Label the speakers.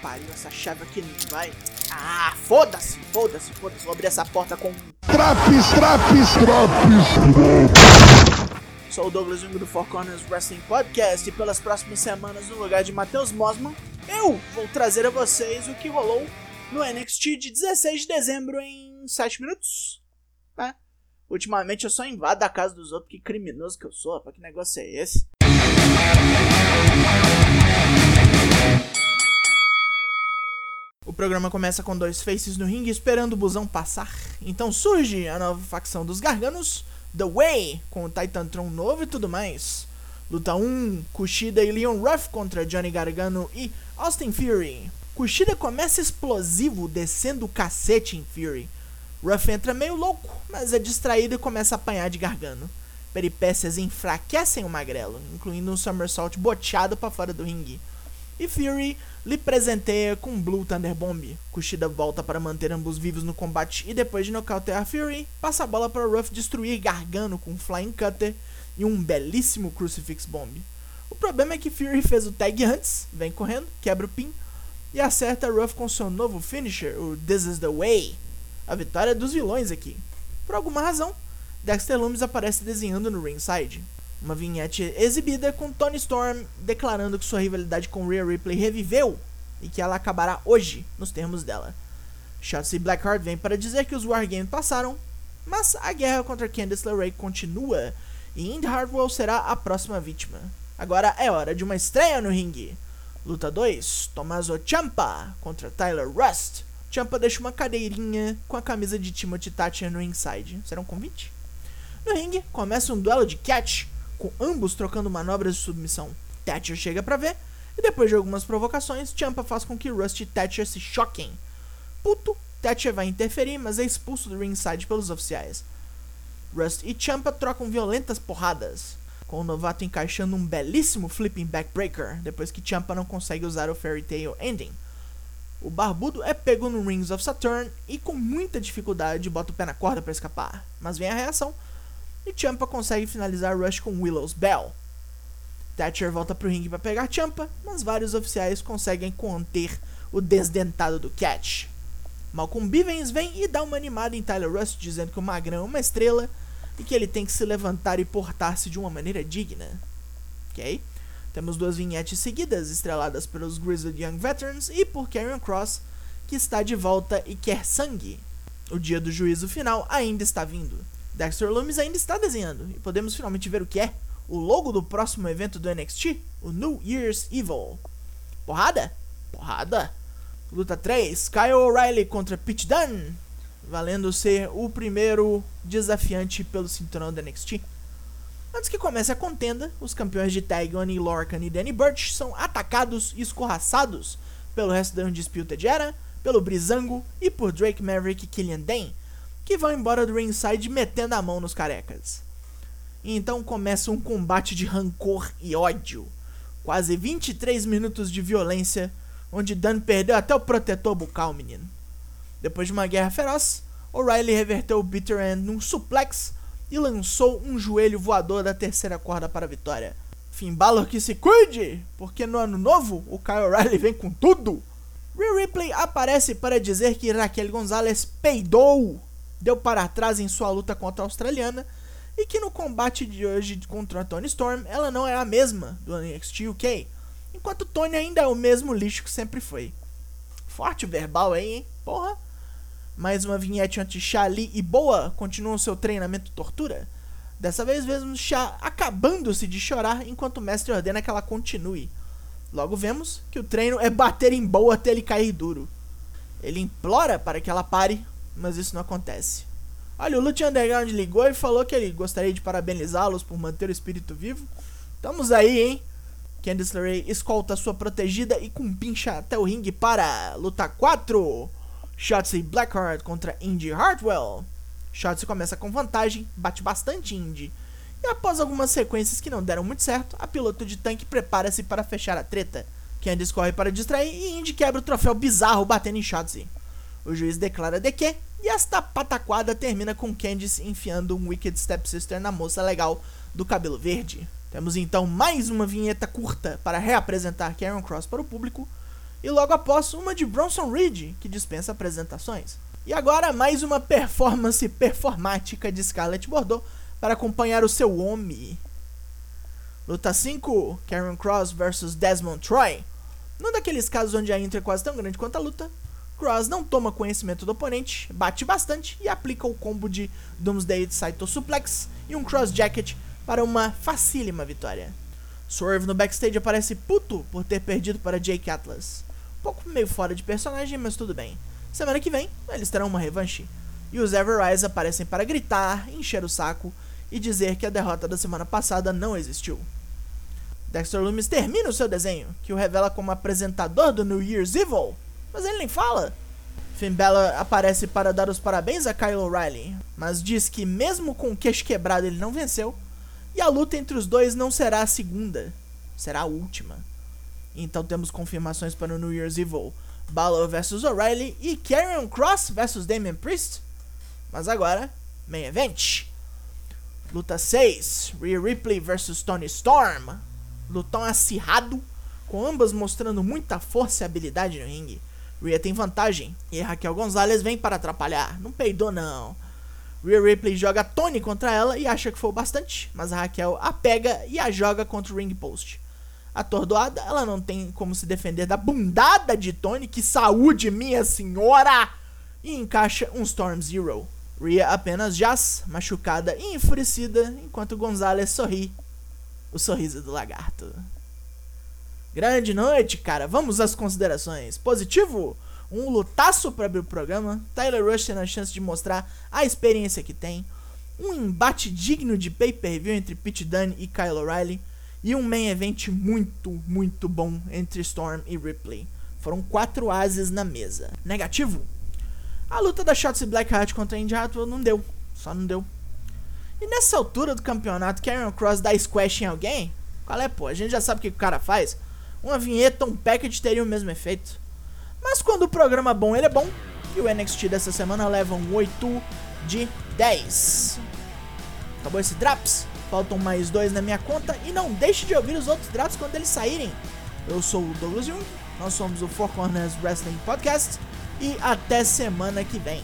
Speaker 1: pariu, essa chave aqui não vai. Ah, foda-se, foda-se, foda-se. Vou abrir essa porta com.
Speaker 2: Traps, traps, traps.
Speaker 1: Sou o Douglas Jung do Four Corners Wrestling Podcast e pelas próximas semanas, no lugar de Matheus Mosman, eu vou trazer a vocês o que rolou no NXT de 16 de dezembro em 7 minutos. É. Ultimamente eu só invado a casa dos outros, que criminoso que eu sou, rapaz, que negócio é esse? Programa começa com dois faces no ringue esperando o busão passar. Então surge a nova facção dos Garganos, The Way, com o Titantron novo e tudo mais. Luta 1, Kushida e Leon Ruff contra Johnny Gargano e Austin Fury. Kushida começa explosivo, descendo o cacete em Fury. Ruff entra meio louco, mas é distraído e começa a apanhar de Gargano. Peripécias enfraquecem o magrelo, incluindo um somersault boteado para fora do ringue. E Fury lhe presenteia com um Blue Thunder Bomb. Kushida volta para manter ambos vivos no combate e depois de nocautear Fury, passa a bola para Ruff destruir Gargano com um Flying Cutter e um belíssimo Crucifix Bomb. O problema é que Fury fez o tag antes, vem correndo, quebra o pin e acerta Ruff com seu novo finisher, o This is the Way. A vitória dos vilões aqui. Por alguma razão, Dexter Lumis aparece desenhando no ringside. Uma vinhete exibida com Tony Storm declarando que sua rivalidade com Rhea Ripley reviveu e que ela acabará hoje, nos termos dela. Shotzi Blackheart vem para dizer que os Wargames passaram, mas a guerra contra Candice LeRae continua e Indy Hartwell será a próxima vítima. Agora é hora de uma estreia no ringue. Luta 2: Tommaso Ciampa contra Tyler Rust. Ciampa deixa uma cadeirinha com a camisa de Timothy Thatcher no ringside. Será um convite? No ringue, começa um duelo de catch, com ambos trocando manobras de submissão. Thatcher chega para ver, e depois de algumas provocações, Ciampa faz com que Rust e Thatcher se choquem. Puto, Thatcher vai interferir, mas é expulso do ringside pelos oficiais. Rust e Ciampa trocam violentas porradas, com o novato encaixando um belíssimo flipping backbreaker, depois que Ciampa não consegue usar o Fairy Tail Ending. O barbudo é pego no Rings of Saturn e com muita dificuldade bota o pé na corda para escapar, mas vem a reação e Champa consegue finalizar Rush com Willow's Bell. Thatcher volta pro ringue para pegar Champa, mas vários oficiais conseguem conter o desdentado do Catch. Malcolm Bivens vem e dá uma animada em Tyler Rust, dizendo que o Magrão é uma estrela e que ele tem que se levantar e portar-se de uma maneira digna. Ok? Temos duas vinhetes seguidas, estreladas pelos Grizzled Young Veterans e por Karrion Cross, que está de volta e quer sangue. O dia do juízo final ainda está vindo. Dexter Lumis ainda está desenhando e podemos finalmente ver o que é o logo do próximo evento do NXT, o New Year's Evil. Porrada? Porrada. Luta 3, Kyle O'Reilly contra Pete Dunne, valendo ser o primeiro desafiante pelo cinturão do NXT. Antes que comece a contenda, os campeões de tag Oni Lorcan e Danny Burch são atacados e escorraçados pelo resto da Undisputed Era, pelo Brizango e por Drake Maverick e Killian Dane, que vão embora do ringside metendo a mão nos carecas. E então começa um combate de rancor e ódio. Quase 23 minutos de violência, onde Dan perdeu até o protetor bucal, menino. Depois de uma guerra feroz, O'Reilly reverteu o Bitter End num suplex e lançou um joelho voador da terceira corda para a vitória. Finn Balor que se cuide, porque no ano novo o Kyle O'Reilly vem com tudo. Rhea Ripley aparece para dizer que Raquel Gonzalez peidou, deu para trás em sua luta contra a australiana e que no combate de hoje contra a Tony Storm ela não é a mesma do NXT UK, enquanto Tony ainda é o mesmo lixo que sempre foi. Forte verbal aí, hein? Porra! Mais uma vinhete anti Chá e Boa continuam seu treinamento tortura. Dessa vez vemos Chá acabando-se de chorar enquanto o mestre ordena que ela continue. Logo vemos que o treino é bater em Boa até ele cair duro. Ele implora para que ela pare, mas isso não acontece. Olha, o Lute Underground ligou e falou que ele gostaria de parabenizá-los por manter o espírito vivo. Estamos aí, hein? Candice LeRae escolta sua protegida e com pincha até o ringue para luta 4. Shotzi Blackheart contra Indy Hartwell. Shotzi começa com vantagem, bate bastante Indy. E após algumas sequências que não deram muito certo, a piloto de tanque prepara-se para fechar a treta. Candice corre para distrair e Indy quebra o troféu bizarro batendo em Shotzi. O juiz declara de que, e esta pataquada termina com Candice enfiando um Wicked Stepsister na moça legal do cabelo verde. Temos então mais uma vinheta curta para reapresentar Karen Cross para o público e logo após uma de Bronson Reed, que dispensa apresentações. E agora mais uma performance performática de Scarlett Bordeaux para acompanhar o seu homem. Luta 5, Karen Cross vs Desmond Troy. Num daqueles casos onde a intro é quase tão grande quanto a luta, Cross não toma conhecimento do oponente, bate bastante e aplica o combo de Doomsday Saito Suplex e um Cross Jacket para uma facílima vitória. Swerve no backstage aparece puto por ter perdido para Jake Atlas. Um pouco meio fora de personagem, mas tudo bem. Semana que vem, eles terão uma revanche. E os Everrise aparecem para gritar, encher o saco e dizer que a derrota da semana passada não existiu. Dexter Loomis termina o seu desenho, que o revela como apresentador do New Year's Evil, mas ele nem fala. Finn Balor aparece para dar os parabéns a Kyle O'Reilly, mas diz que mesmo com o queixo quebrado ele não venceu, e a luta entre os dois não será a segunda, será a última. Então temos confirmações para o New Year's Evil, Balor vs O'Reilly e Karrion Cross vs Damian Priest. Mas agora, main event. Luta 6, Rhea Ripley vs Tony Storm. Lutão acirrado, com ambas mostrando muita força e habilidade no ringue. Rhea tem vantagem e Raquel Gonzalez vem para atrapalhar. Não peidou não. Rhea Ripley joga Tony contra ela e acha que foi o bastante, mas a Raquel a pega e a joga contra o ring post. Atordoada, ela não tem como se defender da bundada de Tony, que saúde minha senhora! E encaixa um Storm Zero. Rhea apenas jaz, machucada e enfurecida, enquanto Gonzalez sorri. O sorriso do lagarto. Grande noite, cara. Vamos às considerações. Positivo? Um lutaço para abrir o programa. Tyler Rush tendo a chance de mostrar a experiência que tem. Um embate digno de pay-per-view entre Pete Dunne e Kyle O'Reilly. E um main event muito, muito bom entre Storm e Ripley. Foram quatro ases na mesa. Negativo? A luta da Shotzi Blackheart contra Indy Hartwell não deu. Só não deu. E nessa altura do campeonato, Karen Cross dá squash em alguém? Qual é, pô? A gente já sabe o que o cara faz uma vinheta, um package teria o mesmo efeito. Mas quando o programa é bom, ele é bom. E o NXT dessa semana leva um 8 de 10. Acabou esse Drops? Faltam mais dois na minha conta. E não deixe de ouvir os outros Drops quando eles saírem. Eu sou o Douglas Jung, nós somos o Four Corners Wrestling Podcast. E até semana que vem.